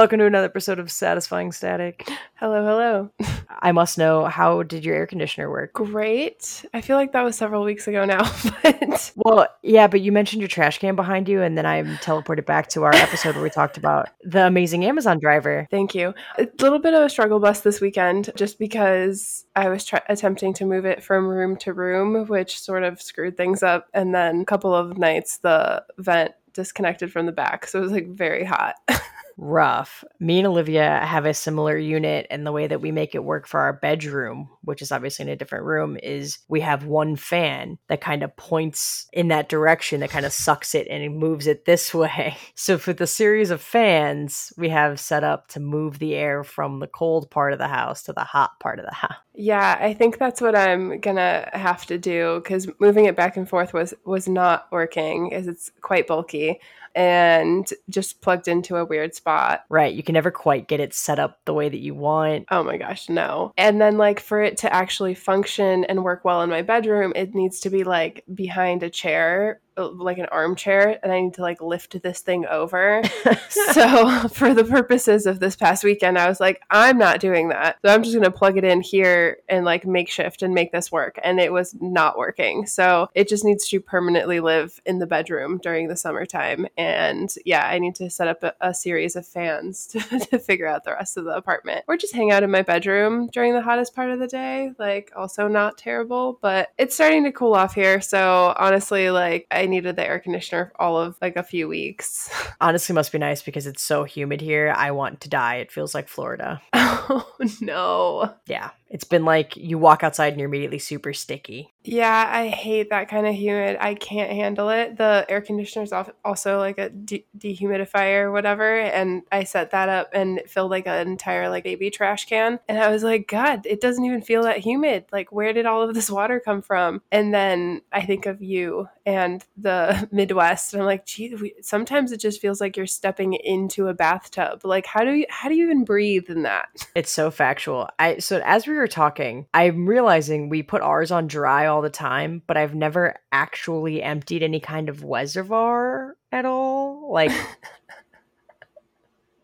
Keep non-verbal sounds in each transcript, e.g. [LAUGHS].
Welcome to another episode of Satisfying Static. Hello, hello. [LAUGHS] I must know how did your air conditioner work? Great. I feel like that was several weeks ago now, [LAUGHS] but Well, yeah, but you mentioned your trash can behind you, and then I'm teleported back to our episode where we talked about the amazing Amazon driver. thank you. A little bit of a struggle bus this weekend just because I was try- attempting to move it from room to room, which sort of screwed things up. And then a couple of nights, the vent disconnected from the back. So it was like very hot. [LAUGHS] Rough. Me and Olivia have a similar unit, and the way that we make it work for our bedroom, which is obviously in a different room, is we have one fan that kind of points in that direction, that kind of sucks it and it moves it this [LAUGHS] way. So, for the series of fans we have set up to move the air from the cold part of the house to the hot part of the house. yeah, I think that's what I'm gonna have to do because moving it back and forth was was not working as it's quite bulky and just plugged into a weird spot. Right. You can never quite get it set up the way that you want. Oh my gosh, no. And then, like, for it to actually function and work well in my bedroom, it needs to be like behind a chair, like an armchair, and I need to like lift this thing over. [LAUGHS] so, [LAUGHS] for the purposes of this past weekend, I was like, I'm not doing that. So, I'm just going to plug it in here and like makeshift and make this work. And it was not working. So, it just needs to permanently live in the bedroom during the summertime. And yeah, I need to set up a, a series of fans [LAUGHS] to, to figure out the rest of the apartment or just hang out in my bedroom during the hottest part of the day. Like, also not terrible, but it's starting to cool off here. So, honestly, like, I needed the air conditioner all of like a few weeks. [LAUGHS] Honestly, must be nice because it's so humid here. I want to die. It feels like Florida. [LAUGHS] oh, no. Yeah. It's been like you walk outside and you're immediately super sticky. Yeah, I hate that kind of humid. I can't handle it. The air conditioner is also like a de- dehumidifier or whatever, and I set that up and it filled like an entire like baby trash can, and I was like, God, it doesn't even feel that humid. Like, where did all of this water come from? And then I think of you and the [LAUGHS] Midwest, and I'm like, gee, we, sometimes it just feels like you're stepping into a bathtub. Like, how do you how do you even breathe in that? It's so factual. I so as we were talking, I'm realizing we put ours on dry all the time, but I've never actually emptied any kind of reservoir at all. Like [LAUGHS]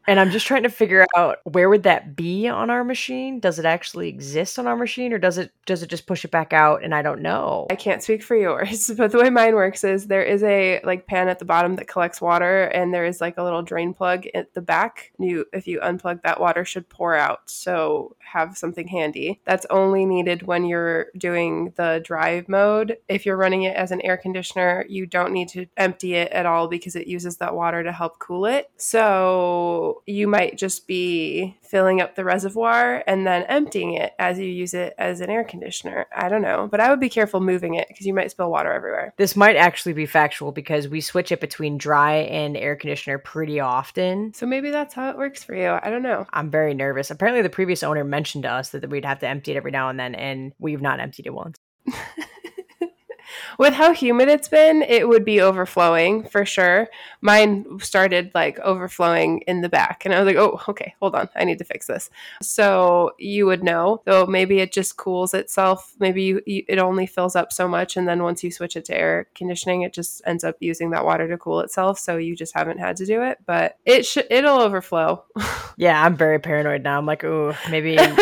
and I'm just trying to figure out where would that be on our machine? Does it actually exist on our machine or does it does it just push it back out and I don't know? I can't speak for yours, [LAUGHS] but the way mine works is there is a like pan at the bottom that collects water and there is like a little drain plug at the back. You if you unplug that water should pour out. So have something handy. That's only needed when you're doing the drive mode. If you're running it as an air conditioner, you don't need to empty it at all because it uses that water to help cool it. So you might just be filling up the reservoir and then emptying it as you use it as an air conditioner. I don't know, but I would be careful moving it because you might spill water everywhere. This might actually be factual because we switch it between dry and air conditioner pretty often. So maybe that's how it works for you. I don't know. I'm very nervous. Apparently, the previous owner mentioned to us that we'd have to empty it every now and then, and we've not emptied it once. [LAUGHS] With how humid it's been, it would be overflowing for sure. Mine started like overflowing in the back, and I was like, oh, okay, hold on, I need to fix this. So you would know. though maybe it just cools itself. Maybe you, you, it only fills up so much, and then once you switch it to air conditioning, it just ends up using that water to cool itself. So you just haven't had to do it, but it should it'll overflow. [LAUGHS] Yeah, I'm very paranoid now. I'm like, oh, maybe and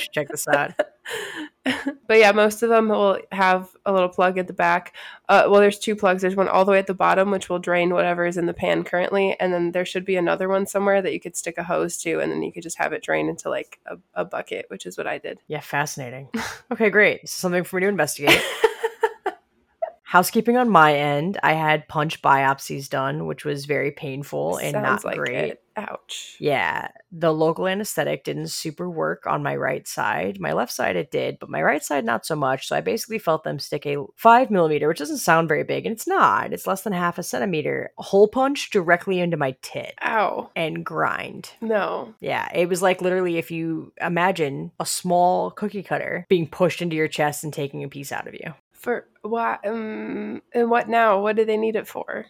should [LAUGHS] check this out. [LAUGHS] [LAUGHS] but yeah, most of them will have a little plug at the back. Uh, well, there's two plugs. There's one all the way at the bottom, which will drain whatever is in the pan currently, and then there should be another one somewhere that you could stick a hose to, and then you could just have it drain into like a, a bucket, which is what I did. Yeah, fascinating. [LAUGHS] Okay, great. Something for me to investigate. [LAUGHS] Housekeeping on my end, I had punch biopsies done, which was very painful and Sounds not like great. it. Ouch. Yeah, the local anesthetic didn't super work on my right side. My left side it did, but my right side not so much. So I basically felt them stick a five millimeter, which doesn't sound very big, and it's not. It's less than half a centimeter. Hole punch directly into my tit Ow. and grind. No. Yeah, it was like literally if you imagine a small cookie cutter being pushed into your chest and taking a piece out of you. For what? Um, and what now? What do they need it for?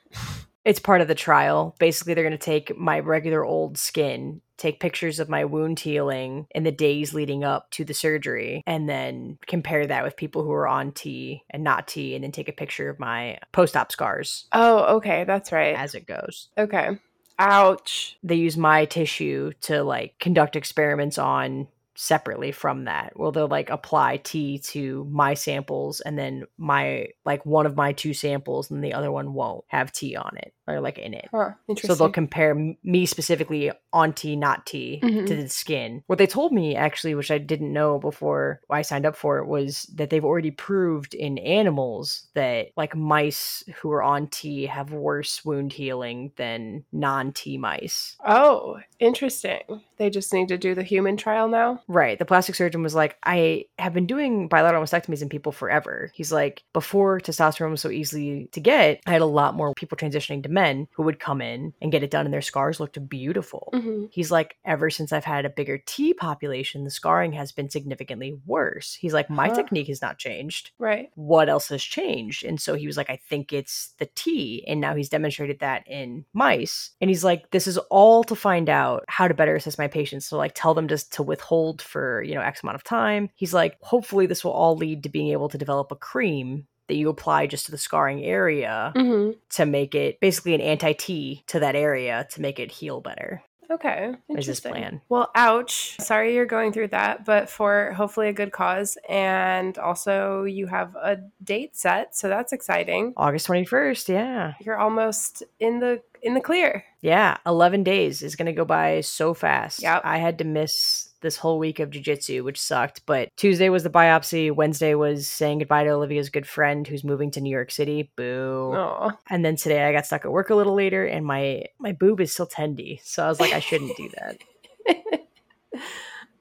It's part of the trial. Basically, they're going to take my regular old skin, take pictures of my wound healing in the days leading up to the surgery, and then compare that with people who are on T and not T, and then take a picture of my post op scars Oh, okay, that's right. as it goes. Okay. Ouch. They use my tissue to like conduct experiments on separately from that. Well, they'll like apply T to my samples and then my like one of my two samples and the other one won't have T on it or like in it. Huh. So they'll compare me specifically on T, not tea, Mhm. to the skin. What they told me actually, which I didn't know before I signed up for it, was that they've already proved in animals that like mice who are on T have worse wound healing than non T mice. oh, interesting. They just need to do the human trial now. Right. The plastic surgeon was like, I have been doing bilateral mastectomies in people forever. He's like, before testosterone was so easy to get, I had a lot more people transitioning to men who would come in and get it done, and their scars looked beautiful. hmm He's like, ever since I've had a bigger T population, the scarring has been significantly worse. He's like, my Huh. technique has not changed. Right. What else has changed? And so he was like, I think it's the T. And now he's demonstrated that in mice. And he's like, this is all to find out how to better assess my patients. So, like, tell them just to withhold for, you know, X amount of time. He's like, hopefully, this will all lead to being able to develop a cream that you apply just to the scarring area hmm to make it basically an anti T to that area to make it heal better. Okay. Is his Interesting. plan. Well, ouch. Sorry you're going through that, but for hopefully a good cause. And also, you have a date set, so that's exciting. August 21st. Yeah. You're almost in the in the clear. Yeah. 11 days is going to go by so fast. Yeah. I had to miss this whole week of jujitsu, which sucked. But Tuesday was the biopsy. Wednesday was saying goodbye to Olivia's good friend who's moving to New York City. Boo. Oh, And then today I got stuck at work a little later and my my boob is still tendy. So I was like, I shouldn't do that. [LAUGHS]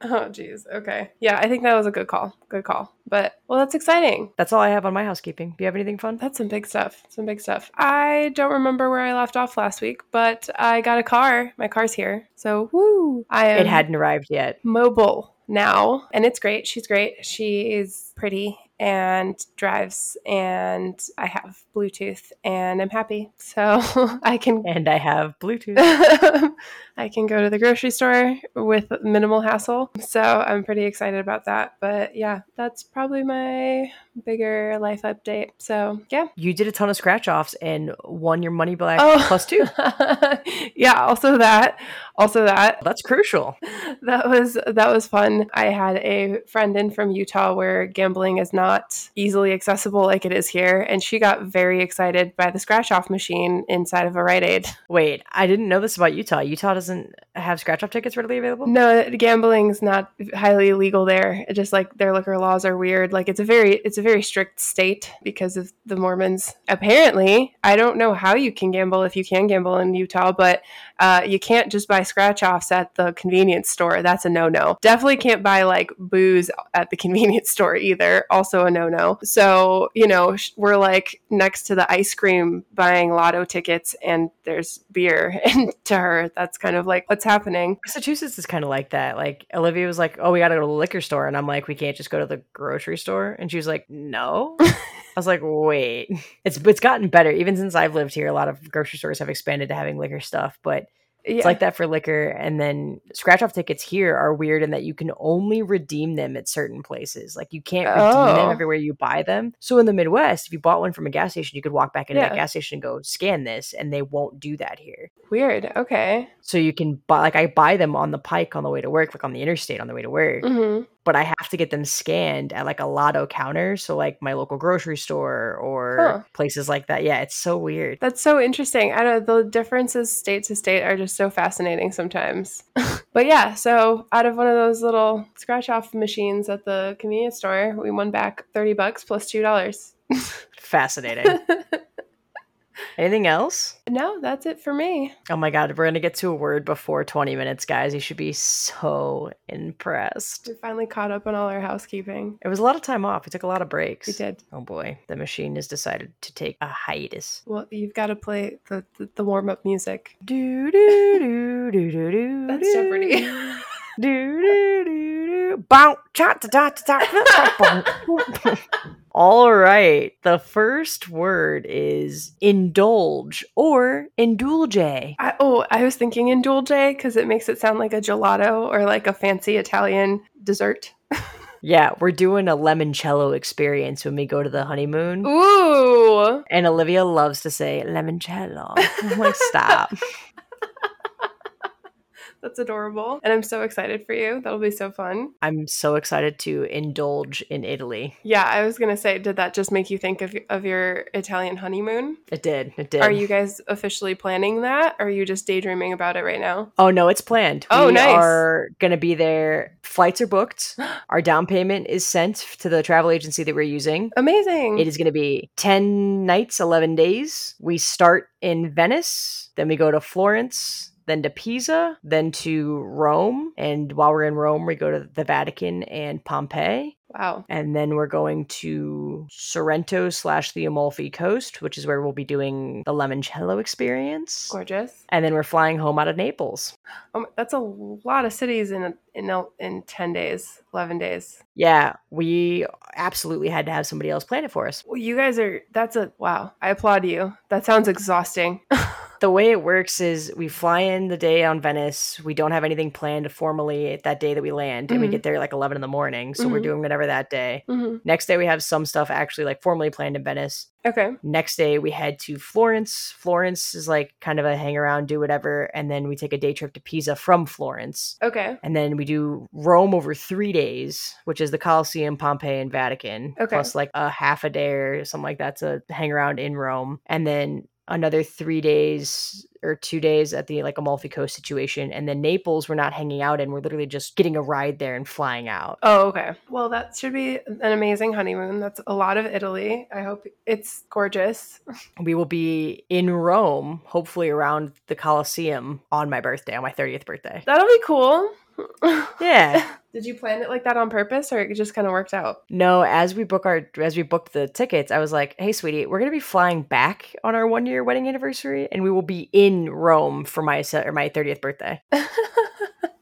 oh, geez. Okay. Yeah, I think that was a good call. Good call. But well, that's exciting. That's all I have on my housekeeping. Do you have anything fun? That's some big stuff. Some big stuff. I don't remember where I left off last week, but I got a car. My car's here. So woo! I am It hadn't arrived yet. mobile now, and it's great. She's great. She is pretty and drives, and I have Bluetooth, and I'm happy. So [LAUGHS] I can And I have Bluetooth. [LAUGHS] I can go to the grocery store with minimal hassle. So I'm pretty excited about that. But yeah, that's probably my bigger life update. So yeah. You did a ton of scratch offs and won your money back Oh. plus two. [LAUGHS] yeah, also that. Also that. That's crucial. That was that was fun. I had a friend in from Utah where gambling is not easily accessible like it is here, and she got very excited by the scratch off machine inside of a Rite Aid. Wait, I didn't know this about Utah. Utah doesn't have scratch off tickets readily available? No, gambling's not highly legal there. It just like their liquor laws are weird. Like it's a very it's a very strict state because of the Mormons. Apparently, I don't know how you can gamble if you can gamble in Utah, but uh, you can't just buy scratch offs at the convenience store. That's a no no. Definitely can't buy like booze at the [LAUGHS] convenience store either. Also a no no. So you know we're like next to the ice cream buying lotto tickets, and there's beer, [LAUGHS] and to her that's kind of like what's happening. Massachusetts is kind of like that. Like Olivia was like, "Oh, we got to go to the liquor store," and I'm like, "We can't just go to the grocery store." And she was like, "No." [LAUGHS] I was like, "Wait." It's it's gotten better even since I've lived here. A lot of grocery stores have expanded to having liquor stuff, but Yeah. it's like that for liquor. And then scratch off tickets here are weird in that you can only redeem them at certain places. Like you can't redeem them Oh. everywhere you buy them. So in the Midwest, if you bought one from a gas station, you could walk back into Yeah. that gas station and go scan this, and they won't do that here. Weird. Okay. So you can buy like I buy them on the pike on the way to work, like on the interstate on the way to work. hmm But I have to get them scanned at like a lotto counter. So like my local grocery store or Huh. places like that. Yeah, it's so weird. That's so interesting. I don't know, the differences state to state are just so fascinating sometimes. [LAUGHS] but yeah, so out of one of those little scratch off machines at the convenience store, we won back 30 bucks plus $2. [LAUGHS] Fascinating. [LAUGHS] Anything else? no, that's it for me. Oh my god, we're gonna get to a word before 20 minutes, guys. You should be so impressed. We finally caught up on all our housekeeping. It was a lot of time off. We took a lot of breaks. We did. Oh boy, the machine has decided to take a hiatus. Well, you've got to play the, the, the warm up music. [LAUGHS] Do do do do do do. That's Jeopardy. Do [LAUGHS] do do do. Bow cha ta ta ta ta. All right. The first word is indulge or indulge. I, oh, I was thinking indulge because it makes it sound like a gelato or like a fancy Italian dessert. [LAUGHS] Yeah, we're doing a limoncello experience when we go to the honeymoon. Ooh. And Olivia loves to say limoncello. I'm like, stop. [LAUGHS] That's adorable. And I'm so excited for you. That'll be so fun. I'm so excited to indulge in Italy. Yeah, I was going to say, did that just make you think of, of your Italian honeymoon? It did. It did. Are you guys officially planning that? Or are you just daydreaming about it right now? Oh, no, it's planned. Oh, we nice. are going to be there. Flights are booked. [GASPS] Our down payment is sent to the travel agency that we're using. Amazing. It is going to be 10 nights, 11 days. We start in Venice, then we go to Florence, then to Pisa, then to Rome. And while we're in Rome, we go to the Vatican and Pompeii. Wow. And then we're going to Sorrento slash the Amalfi Coast, which is where we'll be doing the limoncello experience. Gorgeous. And then we're flying home out of Naples. Oh, that's a lot of cities in in in 10 days, 11 days. Yeah, we absolutely had to have somebody else plan it for us. Well, you guys are that's a wow. I applaud you. That sounds exhausting. [LAUGHS] the way it works is we fly in the day on Venice. We don't have anything planned formally that day that we land, and we Mhm. get there like 11 in the morning. So we're Mhm. doing whatever that day. Mhm. Next day, we have some stuff actually like formally planned in Venice. Okay. Next day, we head to Florence. Florence is like kind of a hang around, do whatever. And then we take a day trip to Pisa from Florence. Okay. And then we do Rome over three days, which is the Colosseum, Pompeii, and Vatican, Okay. plus like a half a day or something like that to hang around in Rome. And then another three days or two days at the like Amalfi Coast situation. And then Naples, we're not hanging out in. We're literally just getting a ride there and flying out. Oh, okay. Well, that should be an amazing honeymoon. That's a lot of Italy. I hope it's gorgeous. [LAUGHS] We will be in Rome, hopefully around the Colosseum on my birthday, on my 30th birthday. That'll be cool. Yeah. [LAUGHS] Did you plan it like that on purpose or it just kind of worked out? No, as we book our as we booked the tickets, I was like, "Hey, sweetie, we're gonna be flying back on our one year wedding anniversary, and we will be in Rome for my or my thirtieth birthday." [LAUGHS]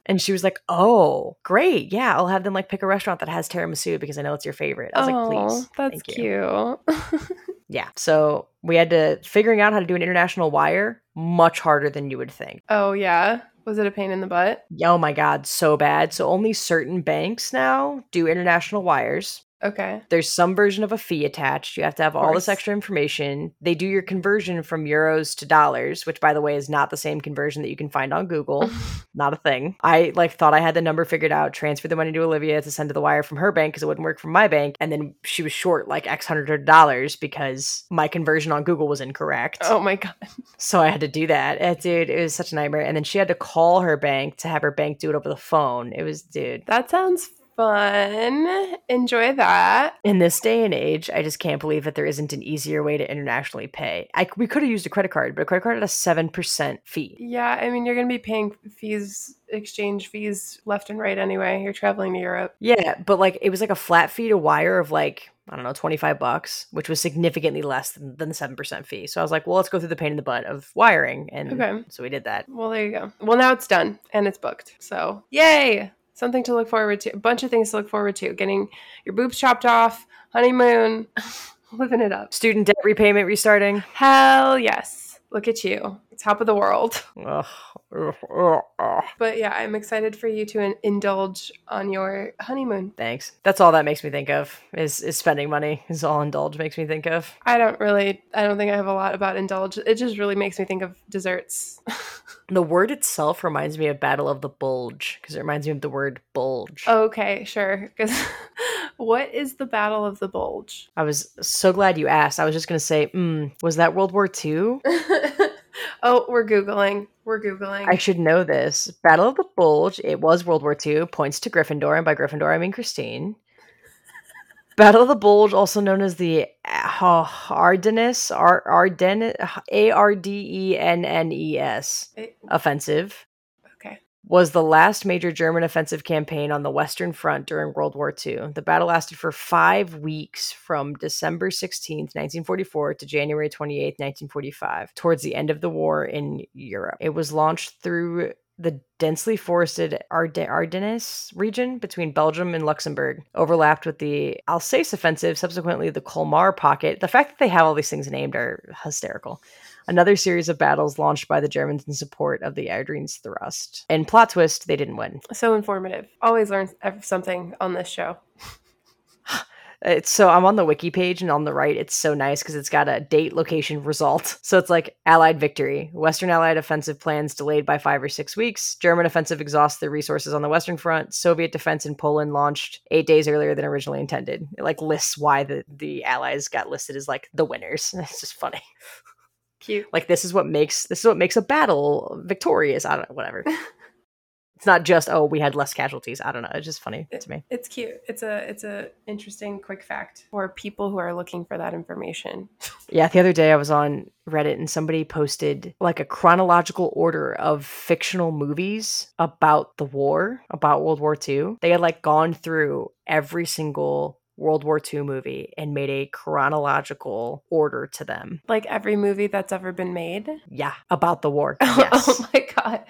And she was like, "Oh, great! Yeah, I'll have them like pick a restaurant that has tiramisu because I know it's your favorite." I was like, "Please, that's thank you." cute. [LAUGHS] Yeah. So we had to figuring out how to do an international wire much harder than you would think. oh, yeah. Was it a pain in the butt? Oh my god, so bad. So only certain banks now do international wires. Okay. There's some version of a fee attached. You have to have all this extra information. They do your conversion from euros to dollars, which by the way is not the same conversion that you can find on Google. [LAUGHS] not a thing. I like thought I had the number figured out, transferred the money to Olivia to send to the wire from her bank because it wouldn't work from my bank, and then she was short like X hundred dollars because my conversion on Google was incorrect. Oh my god. So I had to do that. Eh, dude, it was such a nightmare. And then she had to call her bank to have her bank do it over the phone. It was, dude. That sounds fun. Enjoy that. In this day and age, I just can't believe that there isn't an easier way to internationally pay. I, we could have used a credit card, but a credit card had a 7% fee. Yeah, I mean, you're going to be paying fees, exchange fees left and right anyway. You're traveling to Europe. Yeah, but like it was like a flat fee to wire of like, I don't know, 25 bucks, which was significantly less than, than the 7% fee. So I was like, well, let's go through the pain in the butt of wiring. And Okay. so we did that. Well, there you go. Well, now it's done and it's booked. So, yay! Something to look forward to. A bunch of things to look forward to. Getting your boobs chopped off, honeymoon, [LAUGHS] living it up. Student debt repayment restarting. Hell yes. Look at you. Top of the world. [LAUGHS] But yeah, I'm excited for you to indulge on your honeymoon. Thanks. That's all that makes me think of is is spending money. Is all indulge makes me think of. I don't really, I don't think I have a lot about indulge. It just really makes me think of desserts. [LAUGHS] The word itself reminds me of Battle of the Bulge because it reminds me of the word bulge. okay, sure. Because [LAUGHS] what is the Battle of the Bulge? I was so glad you asked. I was just gonna say, mm, was that World War II? [LAUGHS] oh, we're Googling. We're Googling. I should know this. Battle of the Bulge. It was World War II. Points to Gryffindor, and by Gryffindor I mean Kristine. [LAUGHS] Battle of the Bulge, also known as the Ardennes, Ar- Ardennes, A R D E N N E S offensive. Was the last major German offensive campaign on the Western Front during World War II. The battle lasted for five weeks from December 16th, 1944 to January 28th, 1945, towards the end of the war in Europe. It was launched through the densely forested Arde- Ardennes region between Belgium and Luxembourg, overlapped with the Alsace offensive, subsequently the Colmar pocket. The fact that they have all these things named are hysterical another series of battles launched by the Germans in support of the Ardennes thrust. And plot twist, they didn't win. So informative. Always learn something on this show. [SIGHS] It's so I'm on the wiki page and on the right it's so nice because it's got a date, location, result. [LAUGHS] So it's like Allied victory. Western Allied offensive plans delayed by five or six weeks. German offensive exhausts their resources on the Western Front. Soviet defense in Poland launched eight days earlier than originally intended. It like lists why the, the Allies got listed as like the winners. [LAUGHS] It's just funny. Cute. Like this is what makes this is what makes a battle victorious. I don't know, whatever. [LAUGHS] it's not just oh we had less casualties. I don't know. It's just funny to me. It's cute. It's a it's a interesting quick fact for people who are looking for that information. [LAUGHS] Yeah, the other day I was on Reddit and somebody posted like a chronological order of fictional movies about the war, about World War II. They had like gone through every single World War II movie and made a chronological order to them. Like every movie that's ever been made. Yeah, about the war. [LAUGHS] Oh yes. oh my god.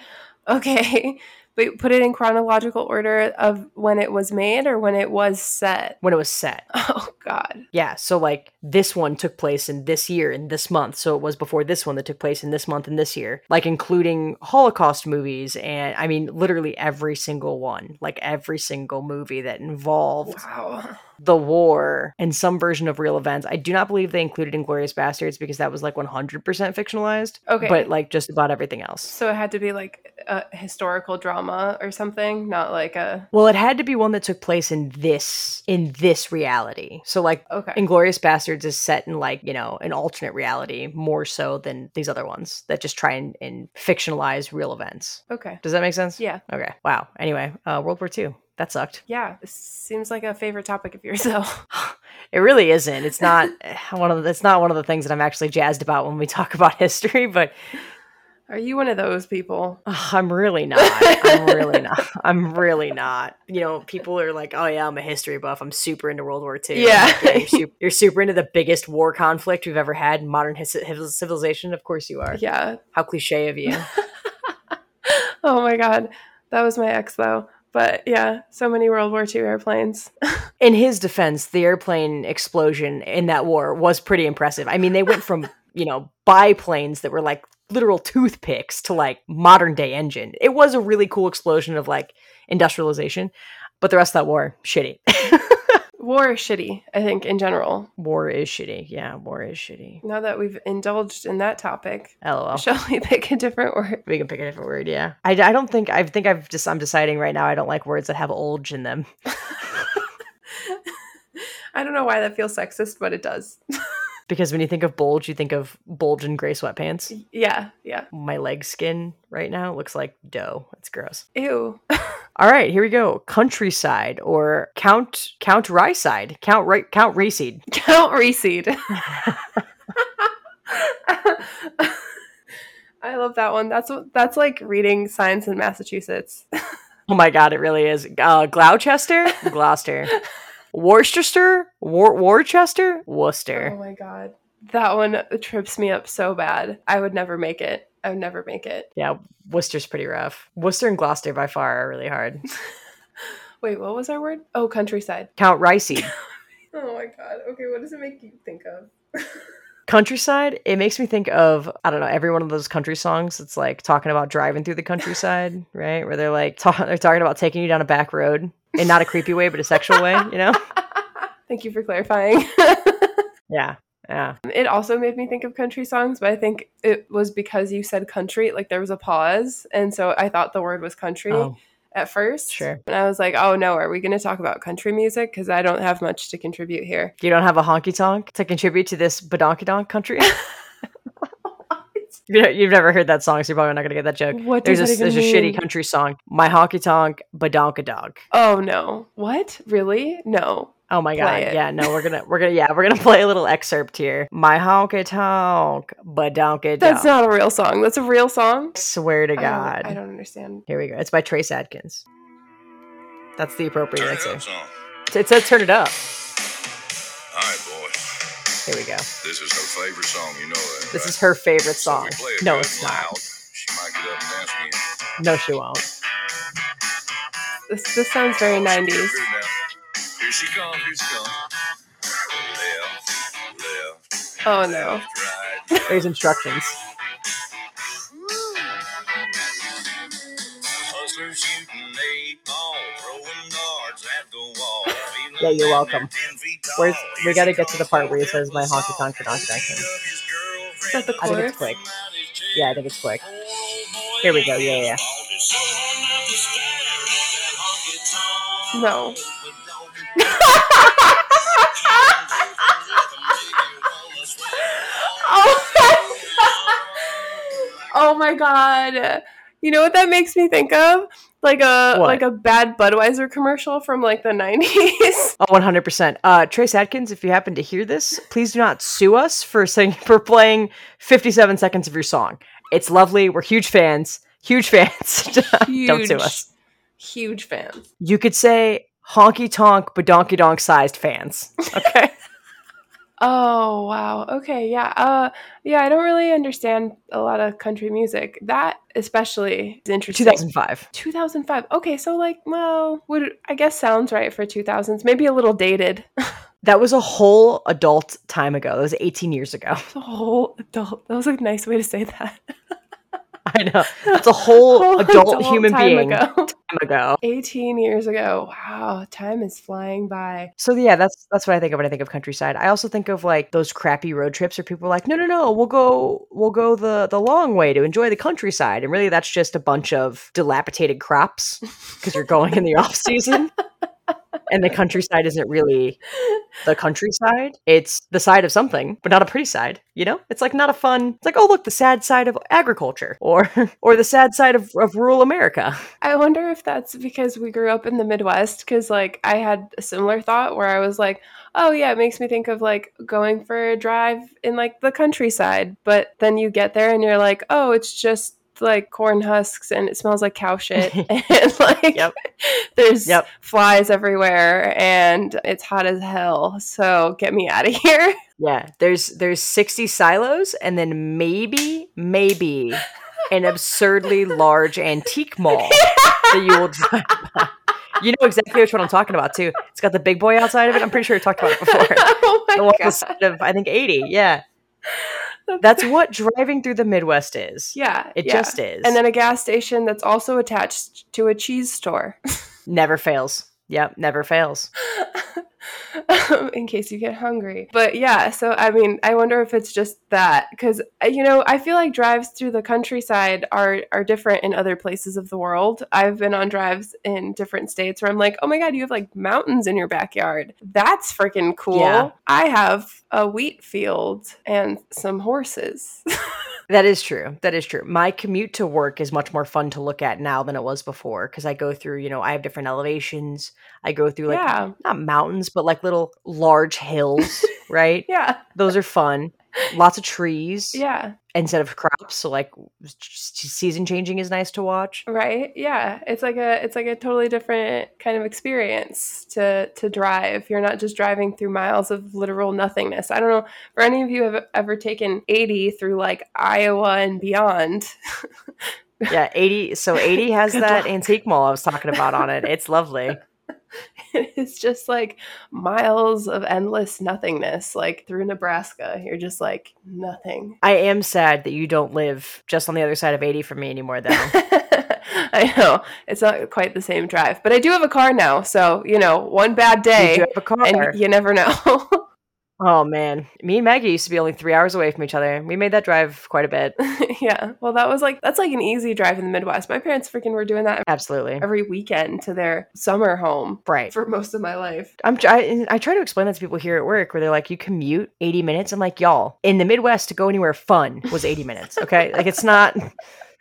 Okay. [LAUGHS] But put it in chronological order of when it was made or when it was set. when it was set. [LAUGHS] Oh god. Yeah, so like this one took place in this year in this month, so it was before this one that took place in this month and this year, like including Holocaust movies and I mean literally every single one, like every single movie that involved Wow. The war and some version of real events. I do not believe they included Inglourious Basterds because that was like 100% fictionalized, Okay. but like just about everything else. So it had to be like a historical drama or something, not like a Well, it had to be one that took place in this in this reality. So like okay. Inglourious Basterds is set in like, you know, an alternate reality more so than these other ones that just try and, and fictionalize real events. Okay. Does that make sense? Yeah. Okay. Wow. Anyway, uh, World War II. That sucked. Yeah. This seems like a favorite topic of yours [LAUGHS] though. [SIGHS] It really isn't. It's not [LAUGHS] one of the, it's not one of the things that I'm actually jazzed about when we talk about [LAUGHS] history, but Are you one of those people? uh, I'm really not. I'm really not. I'm really not. You know, people are like, "Oh yeah, I'm a history buff. I'm super into World War II." I'm Yeah. you're, super, you're super into the biggest war conflict we've ever had in modern his- civilization. Of course you are. Yeah. How cliche of you. Oh my god. That was my ex though. But yeah, so many World War II airplanes. [LAUGHS] in his defense, the airplane explosion in that war was pretty impressive. I mean, they went from, [LAUGHS] you know, biplanes that were like literal toothpicks to like modern day engine. It was a really cool explosion of like industrialization, but the rest of that war, shitty. [LAUGHS] War is shitty, I think, in general. war is shitty. Yeah, war is shitty. Now that we've indulged in that topic, LOL. shall we pick a different word? We can pick a different word, yeah. I, I don't think I think I've just I'm deciding right now I don't like words that have "olge" in them. [LAUGHS] I don't know why that feels sexist, but it does. [LAUGHS] Because when you think of bulge, you think of bulge in gray sweatpants. yeah, yeah. My leg skin right now looks like dough. It's gross. Ew. [LAUGHS] All right, here we go. Countryside or Count Count Ryside. Count right Count Reseed. [LAUGHS] Count Reseed. [LAUGHS] [LAUGHS] I love that one. That's what that's like reading science in Massachusetts. Oh my god, it really is. Uh, Gloucester, Gloucester, Worcester, War- Worcester, Worcester. oh my god. That one trips me up so bad. I would never make it. I would never make it. Yeah, Worcester's pretty rough. Worcester and Gloucester by far are really hard. [LAUGHS] Wait, what was our word? Oh, countryside. Count Reseed. [LAUGHS] Oh my god. Okay, what does it make you think of? [LAUGHS] Countryside, it makes me think of, I don't know, every one of those country songs. It's like talking about driving through the countryside, right? Where they're like, ta- they're talking about taking you down a back road in not a creepy way, but a sexual way, you know? Thank you for clarifying. Yeah. Yeah. it also made me think of country songs, but I think it was because you said country, like there was a pause. And so I thought the word was country Oh, at first. Sure. And I was like, oh no, are we going to talk about country music? Because I don't have much to contribute here. you don't have a honky tonk to contribute to this badonky donk country? [LAUGHS] You've never heard that song, so you're probably not going to get that joke. What There's a, there's a shitty country song, My Honky Tonk Badonka Donk. Oh no. What? Really? No. Oh my god. It. Yeah, no, we're gonna we're gonna yeah, we're gonna [LAUGHS] play a little excerpt here. My honky tonk badonka That's not a real song. That's a real song. I Swear to I don't- God. I don't understand. Here we go. It's by Trace Adkins. That's the appropriate Turn it answer. up. It says turn it up. All right, boy. Here we go. This is her favorite song. You know that. This right? is her favorite song. we play it No, it's and not. She might get up and dance again. No, she won't. This this sounds very 90s. Here she comes. Here she comes. Left, oh, left, Oh no. right. [LAUGHS] There's instructions. Hustlers shooting eight ball, throwing darts at the wall. Yeah, you're welcome. Ten feet tall. Where's we got to get to the part where he says my honky tonk for. Is that the I think it's quick. Yeah, I think it's quick. Oh, here we go. Yeah, yeah. No. Oh my god. You know what that makes me think of? Like a What? like a bad Budweiser commercial from like the 90s. [LAUGHS] Oh, 100%. Uh, Trace Adkins, if you happen to hear this, please do not sue us for saying [LAUGHS] for playing 57 seconds of your song. It's lovely. We're huge fans. Huge fans. [LAUGHS] Don't sue us. Huge fans. You could say honky tonk, but donkey donk sized fans. Okay. Oh wow. Okay, yeah. Uh yeah, I don't really understand a lot of country music. That especially is interesting. 2005. 2005. Okay, so like, well, would I guess sounds right for 2000s. Maybe a little dated. [LAUGHS] That was a whole adult time ago. That was 18 years ago. the whole adult. That was a nice way to say that. [LAUGHS] [LAUGHS] I know. That's a [LAUGHS] whole, Whole adult, human time being ago. time ago. 18 years ago. Wow, time is flying by. So yeah, that's that's what I think of when I think of countryside. I also think of like those crappy road trips where people are like, no, no, no, we'll go, we'll go the the long way to enjoy the countryside, and really that's just a bunch of dilapidated crops because you're going in the off season, [LAUGHS] and the [LAUGHS] countryside isn't really the countryside. It's the side of something, but not a pretty side. You know, it's like not a fun. It's like oh look, the sad side of agriculture, [LAUGHS] or or the sad side of, of rural America. I wonder if that's because we grew up in the Midwest. Because, like, I had a similar thought where I was like, oh, yeah, it makes me think of like going for a drive in like the countryside. But then you get there and you're like, oh, it's just like corn husks and it smells like cow shit. [LAUGHS] and like, Yep. there's Yep. flies everywhere and it's hot as hell. So get me out of here. [LAUGHS] Yeah, there's there's 60 silos and then maybe maybe an [LAUGHS] absurdly large antique mall that you will drive by. You know exactly which one I'm talking about too. It's got the big boy outside of it. I'm pretty sure I talked about it before. oh my The one God. of I think 80. Yeah. [LAUGHS] That's what driving through the Midwest is. Yeah. It yeah. just is. And then a gas station that's also attached to a cheese store. [LAUGHS] never fails. Yep, never fails. [LAUGHS] [LAUGHS] in case you get hungry. But yeah, so I mean, I wonder if it's just that because uh, you know I feel like drives through the countryside are are different in other places of the world. I've been on drives in different states where I'm like, oh my god, you have like mountains in your backyard. That's freaking cool. Yeah. I have a wheat field and some horses. [LAUGHS] That is true. That is true. My commute to work is much more fun to look at now than it was before because I go through, you know, I have different elevations. I go through like yeah, not mountains, but like little large hills, right? [LAUGHS] yeah, Those are fun. Lots of trees yeah. instead of crops. So like season changing is nice to watch. right yeah it's like a it's like a totally different kind of experience to to drive you're not just driving through miles of literal nothingness i don't know for any of you have ever taken 80 through like iowa and beyond Yeah, 80 so 80 [LAUGHS] has that luck. antique mall I was talking about on it. It's lovely. [LAUGHS] [LAUGHS] it's just like miles of endless nothingness like through nebraska you're just like nothing I am sad that you don't live just on the other side of 80 from me anymore though. [LAUGHS] I know it's not quite the same drive, but I do have a car now, so you know, one bad day, do have a car. and you never know. [LAUGHS] Oh man, me and Maggie used to be only three hours away from each other. We made that drive quite a bit. [LAUGHS] yeah. Well, that was like that's like an easy drive in the Midwest. My parents freaking were doing that Absolutely, every weekend to their summer home right. for most of my life. I'm I, I try to explain that to people here at work, where they're like, "You commute 80 minutes." I'm like, "Y'all, in the Midwest, to go anywhere fun was 80 minutes. Okay, like it's not.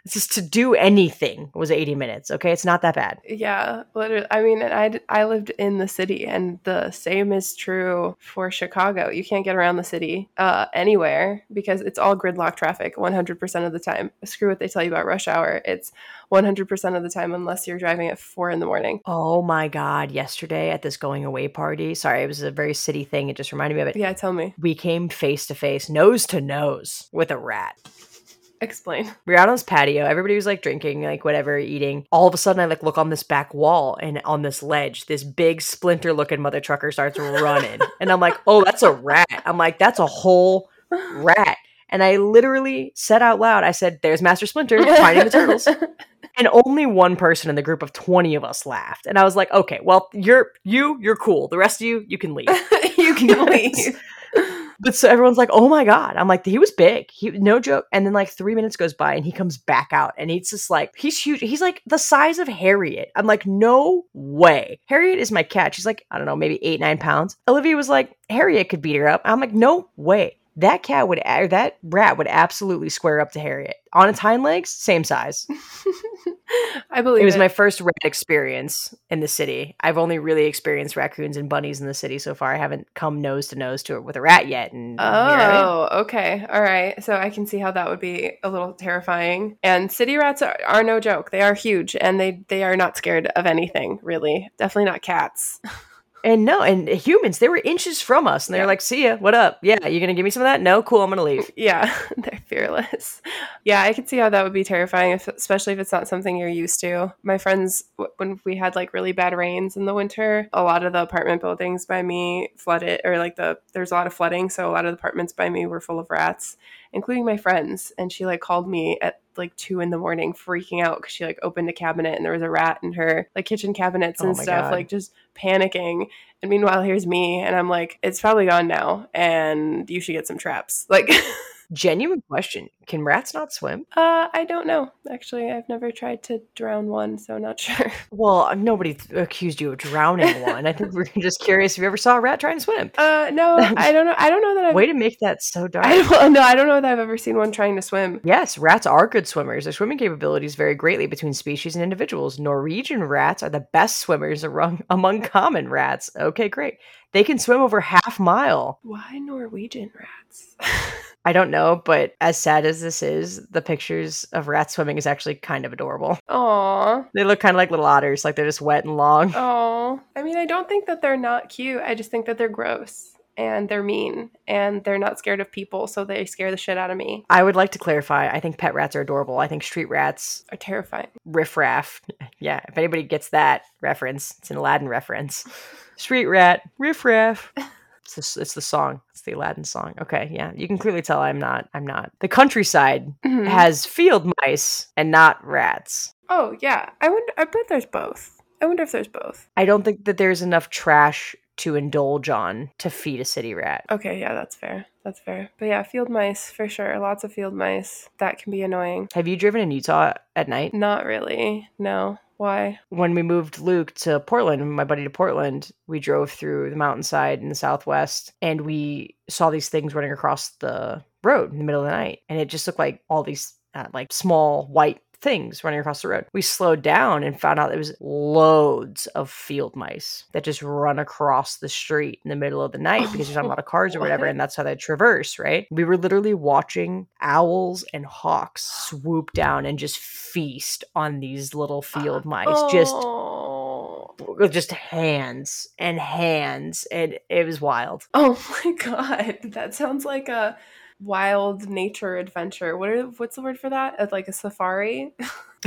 It's just to do anything was 80 minutes. Okay, it's not that bad. Yeah, literally. I mean, I, I lived in the city, and the same is true for Chicago. You can't get around the city uh, anywhere because it's all gridlock traffic 100% of the time. Screw what they tell you about rush hour. It's 100% of the time unless you're driving at four in the morning. Oh my god! Yesterday at this going away party, sorry, it was a very city thing. It just reminded me of it. Yeah, tell me. We came face to face, nose to nose with a rat. Explain. we were out on this patio. Everybody was like drinking, like whatever, eating. All of a sudden, I like look on this back wall and on this ledge, this big splinter looking mother trucker starts running. [LAUGHS] and I'm like, oh, that's a rat. I'm like, that's a whole rat. And I literally said out loud, I said, there's Master Splinter finding the turtles. [LAUGHS] And only one person in the group of 20 of us laughed. And I was like, okay, well, you're you, you're cool. The rest of you, you can leave. you [LAUGHS] you can leave. But so everyone's like, "Oh my god!" I'm like, "He was big, he no joke." And then like three minutes goes by, and he comes back out, and he's just like, he's huge. He's like the size of Harriet. I'm like, "No way!" Harriet is my cat. She's like, I don't know, maybe eight nine pounds. Olivia was like, Harriet could beat her up. I'm like, "No way!" That cat would, or that rat would absolutely square up to Harriet on its hind legs, same size. [LAUGHS] I believe It was my first rat experience in the city. I've only really experienced raccoons and bunnies in the city so far. I haven't come nose to nose to it with a rat yet. And. Oh, okay. All right. So I can see how that would be a little terrifying. And city rats are, are no joke. They are huge and they they are not scared of anything, really. Definitely not cats. [LAUGHS] And no, and humans, they were inches from us, and they're Yeah. like, "See ya, what up? Yeah, you're gonna give me some of that? No, cool, I'm gonna leave." yeah, [LAUGHS] they're fearless. Yeah, I could see how that would be terrifying, if, especially if it's not something you're used to. My friends, when we had like really bad rains in the winter, a lot of the apartment buildings by me flooded, or like the there's a lot of flooding, so a lot of the apartments by me were full of rats, including my friends. And she like called me at like two in the morning, freaking out because she like opened a cabinet and there was a rat in her like kitchen cabinets Oh and my stuff, God. like just panicking. And meanwhile, here's me, and I'm like, it's probably gone now, and you should get some traps. Like, [LAUGHS] Genuine question: Can rats not swim? uh, I don't know. Actually, I've never tried to drown one, so not [LAUGHS] sure. Well, nobody accused you of drowning one. I think we're [LAUGHS] just curious if you ever saw a rat trying to swim. Uh, no, [LAUGHS] I don't know. I don't know that I've. Way to make that so dark. I don't, no, I don't know that I've ever seen one trying to swim. Yes, rats are good swimmers. Their swimming capabilities vary greatly between species and individuals. Norwegian rats are the best swimmers among, among common rats. Okay, great. They can swim over half mile. Why Norwegian rats? I don't know, but as sad as this is, the pictures of rats swimming is actually kind of adorable. [LAUGHS] Aw, They look kind of like little otters, like they're just wet and long. [LAUGHS] aw. I mean, I don't think that they're not cute. I just think that they're gross and they're mean and they're not scared of people, so they scare the shit out of me. I would like to clarify. I think pet rats are adorable. I think street rats, Are terrifying. Riff riffraff. [LAUGHS] Yeah, if anybody gets that reference, it's an Aladdin reference. Street rat, riff riffraff. It's the, it's the song. It's the Aladdin song. Okay, yeah, you can clearly tell I'm not. I'm not. The countryside Mhm. has field mice and not rats. Oh yeah, I wonder. I bet there's both. I wonder if there's both. I don't think that there's enough trash to indulge on to feed a city rat. Okay, yeah, that's fair. That's fair. But yeah, field mice for sure. Lots of field mice. That can be annoying. Have you driven in Utah at night? Not really. No. Why? When we moved Luke to Portland, my buddy to Portland, we drove through the mountainside in the southwest and we saw these things running across the road in the middle of the night. And it just looked like all these uh, like small white things running across the road. We slowed down and found out there was loads of field mice that just run across the street in the middle of the night because there's not a oh, lot of cars or whatever, and that's how they traverse, right? We were literally watching owls and hawks swoop down and just feast on these little field [GASPS] mice. Just Oh. with just hands and hands and it was wild Oh my [LAUGHS] god, that sounds like a wild nature adventure. What are, what's the word for that? Like a safari?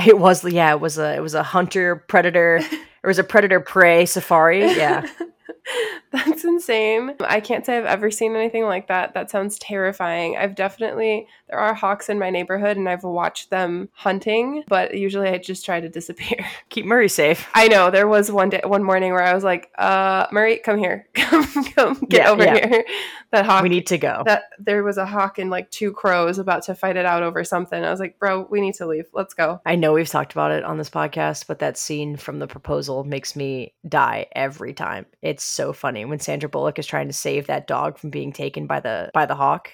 it was yeah it was a it was a hunter predator [LAUGHS] it was a predator prey safari yeah [LAUGHS] That's insane. I can't say I've ever seen anything like that. That sounds terrifying. I've definitely there are hawks in my neighborhood and I've watched them hunting, but usually I just try to disappear. [LAUGHS] keep murray safe I know there was one day one morning where I was like, "Uh, Murray, come here. [LAUGHS] come come get Yeah, over yeah. here." That hawk we need to go that there was a hawk and like two crows about to fight it out over something. I was like, "Bro, we need to leave. Let's go." i know we've talked about it on this podcast but that scene from the proposal makes me die every time it's so funny when sandra bullock is trying to save that dog from being taken by the by the hawk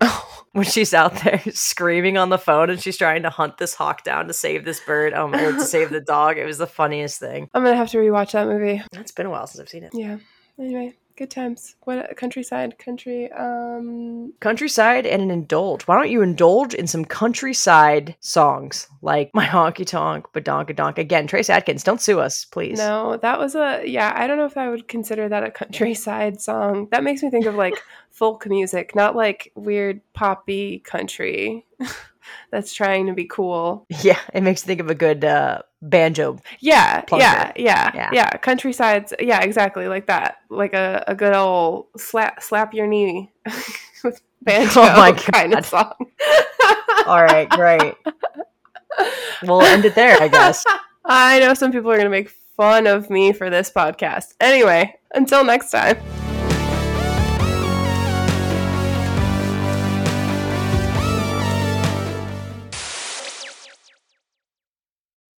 [LAUGHS] when she's out there [LAUGHS] screaming on the phone and she's trying to hunt this hawk down to save this bird um or to save the [LAUGHS] dog it was the funniest thing I'm gonna have to rewatch that movie. it's been a while since i've seen it Yeah. Anyway, good times. What countryside country? Um, countryside and an indulge. Why don't you indulge in some countryside songs like My Honky Tonk, Badonka Donk? Again, Trace Adkins, don't sue us, please. no, that was a yeah. I don't know if I would consider that a countryside song. That makes me think of like [LAUGHS] folk music, not like weird poppy country [LAUGHS] that's trying to be cool. Yeah, it makes me think of a good uh, banjo. Yeah, yeah, yeah, Yeah. yeah, Countrysides, yeah, exactly like that. Like a, a good old slap slap your knee [LAUGHS] with banjo Oh my [LAUGHS] kind God. of song. [LAUGHS] All right, great. we'll end it there, I guess. I know some people are gonna make fun of me for this podcast. Anyway, until next time.